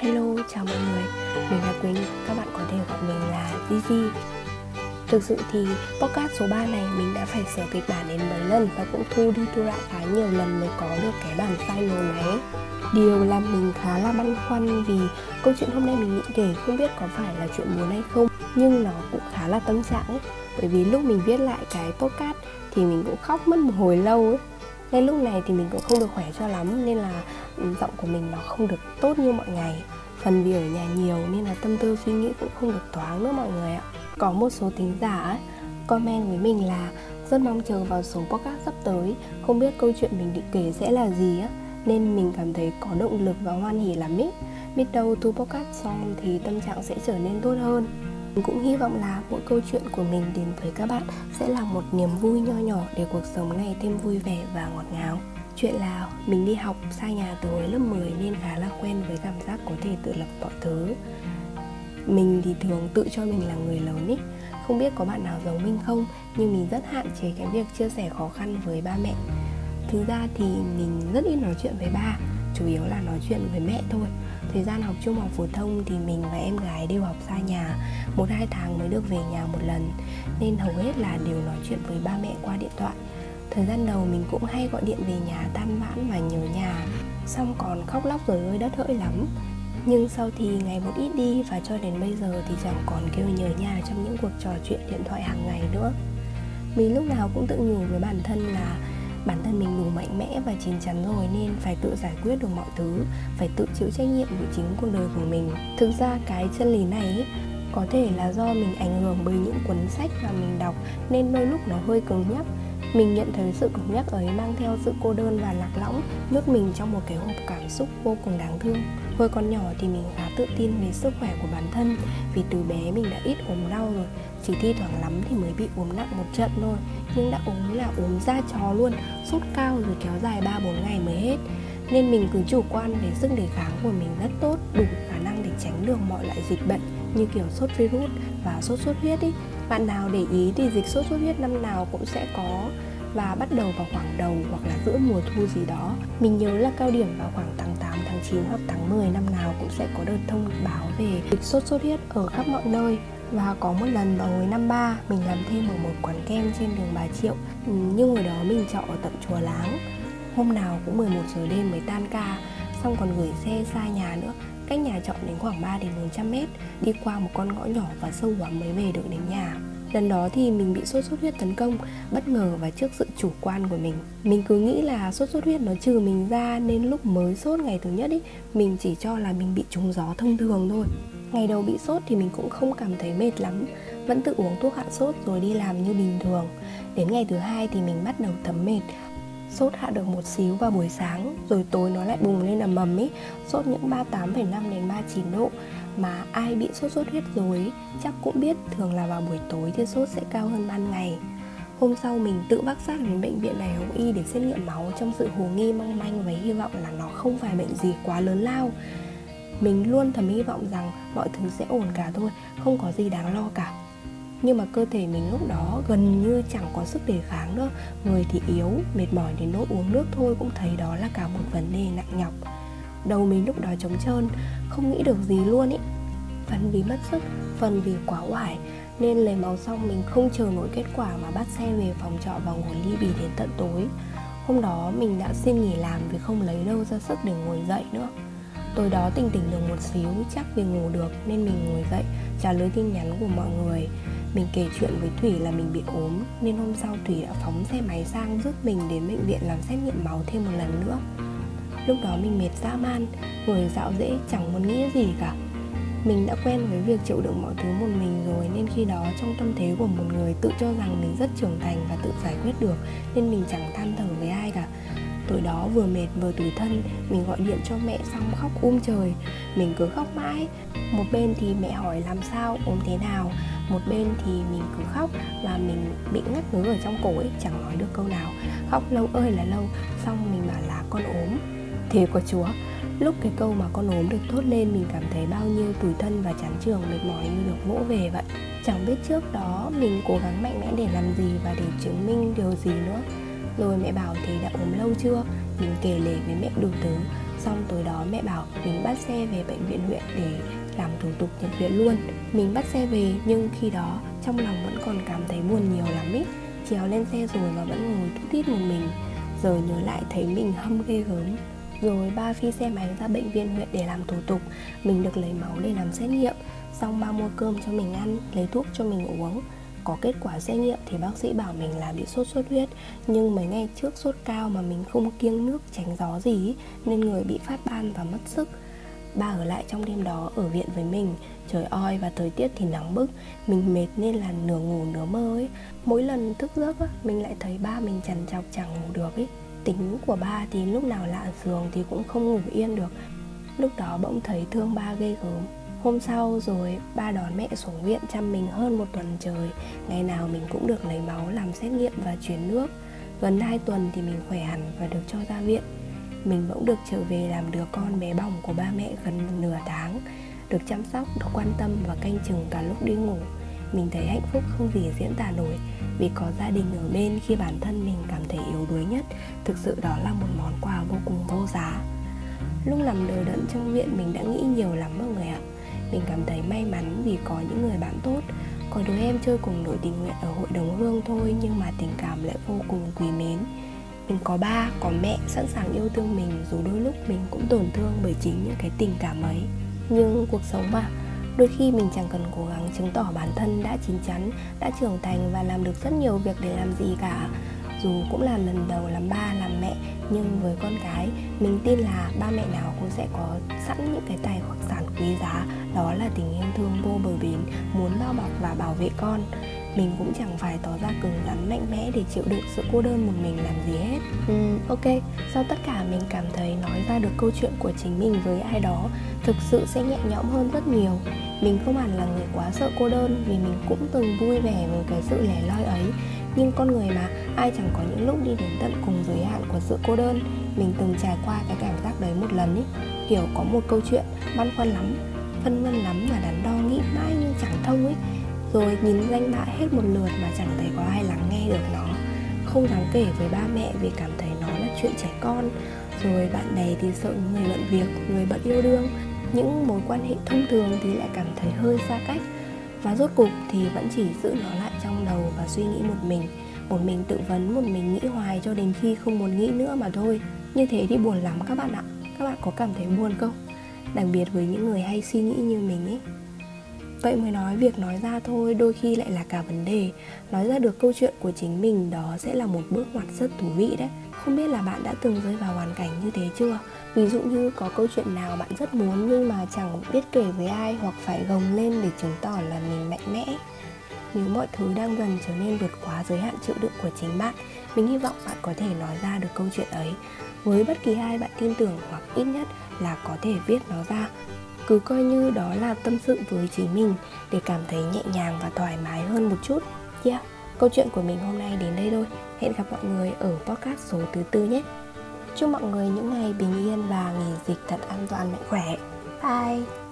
Hello, chào mọi người, mình là Quỳnh, các bạn có thể gọi mình là Gigi. Thực sự thì podcast số 3 này mình đã phải sửa kịch bản đến mấy lần và cũng thu đi thu lại khá nhiều lần mới có được cái bản final này Điều làm mình khá là băn khoăn vì câu chuyện hôm nay mình định kể không biết có phải là chuyện muốn hay không Nhưng nó cũng khá là tâm trạng ấy. Bởi vì lúc mình viết lại cái podcast thì mình cũng khóc mất một hồi lâu ấy. Nên lúc này thì mình cũng không được khỏe cho lắm nên là giọng của mình nó không được tốt như mọi ngày. Phần vì ở nhà nhiều nên là tâm tư suy nghĩ cũng không được thoáng nữa mọi người ạ. Có một số tính giả ấy, comment với mình là rất mong chờ vào số podcast sắp tới. Không biết câu chuyện mình định kể sẽ là gì á nên mình cảm thấy có động lực và hoan hỉ lắm ý. Biết đâu thu podcast xong thì tâm trạng sẽ trở nên tốt hơn. Mình cũng hy vọng là mỗi câu chuyện của mình đến với các bạn sẽ là một niềm vui nho nhỏ để cuộc sống này thêm vui vẻ và ngọt ngào. Chuyện là mình đi học xa nhà từ hồi lớp 10 nên khá là quen với cảm giác có thể tự lập mọi thứ. Mình thì thường tự cho mình là người lớn ý. Không biết có bạn nào giống mình không, Nhưng mình rất hạn chế cái việc chia sẻ khó khăn với ba mẹ. Thực ra thì mình rất ít nói chuyện với ba, Chủ yếu là nói chuyện với mẹ thôi. Thời gian học trung học phổ thông thì mình và em gái đều học xa nhà, Một hai tháng mới được về nhà một lần. Nên hầu hết là đều nói chuyện với ba mẹ qua điện thoại. Thời gian đầu mình cũng hay gọi điện về nhà than vãn và nhớ nhà. Xong còn khóc lóc rồi ơi đất hỡi lắm. Nhưng sau thì ngày một ít đi và cho đến bây giờ thì chẳng còn kêu nhớ nhà trong những cuộc trò chuyện điện thoại hàng ngày nữa. Mình lúc nào cũng tự nhủ với bản thân là bản thân mình đủ mạnh mẽ và chín chắn rồi nên phải tự giải quyết được mọi thứ, phải tự chịu trách nhiệm với chính cuộc đời của mình. Thực ra cái chân lý này có thể là do mình ảnh hưởng bởi những cuốn sách mà mình đọc nên đôi lúc nó hơi cứng nhắc mình nhận thấy sự cứng nhắc ấy mang theo sự cô đơn và lạc lõng, nhốt mình trong một cái hộp cảm xúc vô cùng đáng thương. Hồi còn nhỏ thì mình khá tự tin về sức khỏe của bản thân, vì từ bé mình đã ít ốm đau rồi, chỉ thi thoảng lắm thì mới bị ốm nặng một trận thôi, nhưng đã ốm là ốm da chó luôn, sốt cao rồi kéo dài 3 4 ngày mới hết. Nên mình cứ chủ quan về sức đề kháng của mình rất tốt, đủ khả năng để tránh được mọi loại dịch bệnh như kiểu sốt virus và sốt xuất huyết ý bạn nào để ý thì dịch sốt xuất huyết năm nào cũng sẽ có và bắt đầu vào khoảng đầu hoặc là giữa mùa thu gì đó. Mình nhớ là cao điểm vào khoảng tháng 8, tháng 9 hoặc tháng 10 năm nào cũng sẽ có đợt thông báo về dịch sốt xuất huyết ở khắp mọi nơi. Và có một lần vào hồi năm ba mình làm thêm ở một quán kem trên đường Bà Triệu. Ừ, nhưng hồi đó mình trọ ở tận Chùa Láng. Hôm nào cũng 11 giờ đêm mới tan ca Xong còn gửi xe xa nhà nữa. Cách nhà trọ đến khoảng 3 đến 400 mét, Đi qua một con ngõ nhỏ và sâu quá mới về được đến nhà. Lần đó thì mình bị sốt xuất huyết tấn công, Bất ngờ và trước sự chủ quan của mình. Mình cứ nghĩ là sốt xuất huyết nó trừ mình ra Nên lúc mới sốt ngày thứ nhất ý, Mình chỉ cho là mình bị trúng gió thông thường thôi. Ngày đầu bị sốt thì mình cũng không cảm thấy mệt lắm, Vẫn tự uống thuốc hạ sốt rồi đi làm như bình thường. Đến ngày thứ hai thì mình bắt đầu thấm mệt Sốt hạ được một xíu vào buổi sáng Rồi tối nó lại bùng lên là mầm ý. Sốt những 38,5 đến 39 độ. Mà ai bị sốt sốt huyết rồi Chắc cũng biết thường là vào buổi tối thì sốt sẽ cao hơn ban ngày. Hôm sau mình tự bác xác đến bệnh viện Đại học Y để xét nghiệm máu trong sự hồ nghi mong manh và hy vọng là nó không phải bệnh gì quá lớn lao. Mình luôn thầm hy vọng rằng mọi thứ sẽ ổn cả thôi không có gì đáng lo cả nhưng mà cơ thể mình lúc đó gần như chẳng có sức đề kháng nữa. Người thì yếu, mệt mỏi đến nỗi uống nước thôi cũng thấy đó là cả một vấn đề nặng nhọc. Đầu mình lúc đó trống trơn, không nghĩ được gì luôn ý. Phần vì mất sức, phần vì quá oải, nên lấy máu xong mình không chờ nổi kết quả mà bắt xe về phòng trọ và ngồi ly bì đến tận tối. Hôm đó mình đã xin nghỉ làm vì không lấy đâu ra sức để ngồi dậy nữa. Tối đó tỉnh tỉnh được một xíu, chắc vì ngủ được nên mình ngồi dậy, trả lời tin nhắn của mọi người. Mình kể chuyện với Thủy là mình bị ốm nên hôm sau Thủy đã phóng xe máy sang giúp mình đến bệnh viện làm xét nghiệm máu thêm một lần nữa. Lúc đó mình mệt dã man, người dạo dễ chẳng muốn nghĩ gì cả. Mình đã quen với việc chịu đựng mọi thứ một mình rồi nên khi đó trong tâm thế của một người tự cho rằng mình rất trưởng thành và tự giải quyết được nên mình chẳng than thở với ai. Tối đó vừa mệt vừa tủi thân Mình gọi điện cho mẹ xong khóc um trời. Mình cứ khóc mãi. Một bên thì mẹ hỏi làm sao, ốm thế nào? Một bên thì mình cứ khóc Và mình bị ngắt ngứ ở trong cổ ấy Chẳng nói được câu nào. Khóc lâu ơi là lâu Xong mình bảo là con ốm. Thế của chúa Lúc cái câu mà con ốm được thốt lên Mình cảm thấy bao nhiêu tủi thân và chán trường mệt mỏi như được vỗ về vậy. Chẳng biết trước đó mình cố gắng mạnh mẽ để làm gì Và để chứng minh điều gì nữa rồi mẹ bảo thì đã ốm lâu chưa? Mình kể lể với mẹ đủ thứ. Xong tối đó mẹ bảo mình bắt xe về bệnh viện huyện để làm thủ tục nhập viện luôn. Mình bắt xe về, nhưng khi đó trong lòng vẫn còn cảm thấy buồn nhiều lắm ý. Trèo lên xe rồi mà vẫn ngồi tút tít một mình. Giờ nhớ lại thấy mình hâm ghê gớm. Rồi ba phi xe máy ra bệnh viện huyện để làm thủ tục. Mình được lấy máu để làm xét nghiệm. Xong ba mua cơm cho mình ăn, lấy thuốc cho mình uống có kết quả xét nghiệm thì bác sĩ bảo mình là bị sốt xuất huyết. Nhưng mấy ngày trước sốt cao mà mình không kiêng nước tránh gió gì nên người bị phát ban và mất sức. Ba ở lại trong đêm đó ở viện với mình. Trời oi và thời tiết thì nắng bức mình mệt nên là nửa ngủ nửa mơ ấy. Mỗi lần thức giấc á, mình lại thấy ba mình chằn chọc chẳng ngủ được ấy tính của ba thì lúc nào lạ giường thì cũng không ngủ yên được. Lúc đó bỗng thấy thương ba ghê gớm. Hôm sau rồi ba đón mẹ xuống viện chăm mình hơn một tuần trời. Ngày nào mình cũng được lấy máu làm xét nghiệm và chuyển nước. Gần 2 tuần thì mình khỏe hẳn và được cho ra viện. Mình bỗng được trở về làm đứa con bé bỏng của ba mẹ gần nửa tháng Được chăm sóc, được quan tâm và canh chừng cả lúc đi ngủ. Mình thấy hạnh phúc không gì diễn tả nổi Vì có gia đình ở bên khi bản thân mình cảm thấy yếu đuối nhất Thực sự đó là một món quà vô cùng vô giá. Lúc nằm đờ đẫn trong viện mình đã nghĩ nhiều lắm mọi người ạ mình cảm thấy may mắn vì có những người bạn tốt, có đứa em chơi cùng đội tình nguyện ở hội đồng hương thôi nhưng mà tình cảm lại vô cùng quý mến. Mình có ba, có mẹ sẵn sàng yêu thương mình dù đôi lúc mình cũng tổn thương bởi chính những cái tình cảm ấy. Nhưng cuộc sống mà, đôi khi mình chẳng cần cố gắng chứng tỏ bản thân đã chín chắn, đã trưởng thành và làm được rất nhiều việc để làm gì cả dù cũng là lần đầu làm ba làm mẹ nhưng với con cái mình tin là ba mẹ nào cũng sẽ có sẵn những cái tài sản quý giá. Đó là tình yêu thương vô bờ bến muốn bao bọc và bảo vệ con. Mình cũng chẳng phải tỏ ra cứng rắn mạnh mẽ để chịu đựng sự cô đơn một mình làm gì hết. Ừ, ok. Sau tất cả mình cảm thấy nói ra được câu chuyện của chính mình với ai đó thực sự sẽ nhẹ nhõm hơn rất nhiều. Mình không hẳn là người quá sợ cô đơn vì mình cũng từng vui vẻ với cái sự lẻ loi ấy nhưng con người mà, ai chẳng có những lúc đi đến tận cùng giới hạn của sự cô đơn. Mình từng trải qua cái cảm giác đấy một lần ý. Kiểu có một câu chuyện, băn khoăn lắm, phân vân lắm và đắn đo nghĩ mãi nhưng chẳng thông ấy rồi nhìn danh bạ hết một lượt mà chẳng thấy có ai lắng nghe được nó. Không dám kể với ba mẹ vì cảm thấy nó là chuyện trẻ con. Rồi bạn bè thì sợ người bận việc, người bận yêu đương. Những mối quan hệ thông thường thì lại cảm thấy hơi xa cách và rốt cục thì vẫn chỉ giữ nó lại trong đầu và suy nghĩ một mình. Một mình tự vấn, một mình nghĩ hoài cho đến khi không muốn nghĩ nữa mà thôi. Như thế thì buồn lắm các bạn ạ. Các bạn có cảm thấy buồn không? Đặc biệt với những người hay suy nghĩ như mình ấy. Vậy mới nói việc nói ra thôi, đôi khi lại là cả vấn đề. Nói ra được câu chuyện của chính mình, đó sẽ là một bước ngoặt rất thú vị đấy không biết là bạn đã từng rơi vào hoàn cảnh như thế chưa? Ví dụ như có câu chuyện nào bạn rất muốn nhưng mà chẳng biết kể với ai hoặc phải gồng lên để chứng tỏ là mình mạnh mẽ? Nếu mọi thứ đang dần trở nên vượt quá giới hạn chịu đựng của chính bạn, mình hy vọng bạn có thể nói ra được câu chuyện ấy. Với bất kỳ ai bạn tin tưởng hoặc ít nhất là có thể viết nó ra. Cứ coi như đó là tâm sự với chính mình để cảm thấy nhẹ nhàng và thoải mái hơn một chút. Yeah câu chuyện của mình hôm nay đến đây thôi. Hẹn gặp mọi người ở podcast số thứ tư nhé. Chúc mọi người những ngày bình yên và nghỉ dịch thật an toàn, mạnh khỏe. Bye.